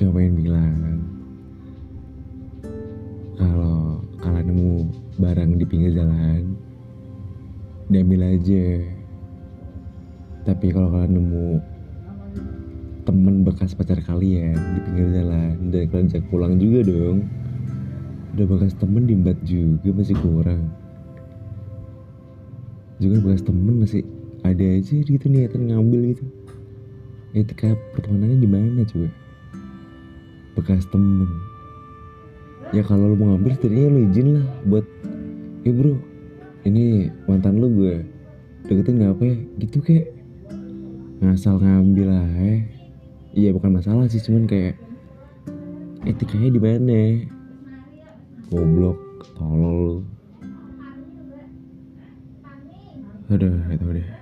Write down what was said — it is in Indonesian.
cobain bilang kalau kalian nemu barang di pinggir jalan diambil aja. Tapi kalau kalian nemu temen bekas pacar kalian di pinggir jalan dan kalian jangan pulang juga dong. Udah bekas temen diembat juga masih kurang. Juga bekas temen masih ada aja gitu niatan ngambil gitu. Etika pertemanannya di mana coba? Bekas temen. Ya kalau lo mau ngambil setidaknya lo izin lah buat ya bro ini mantan lo gue deketin nggak apa ya? Gitu kayak. Ngasal ngambil lah eh iya bukan masalah sih cuman kayak etikanya di mana? Goblok tolol lu. Aduh itu deh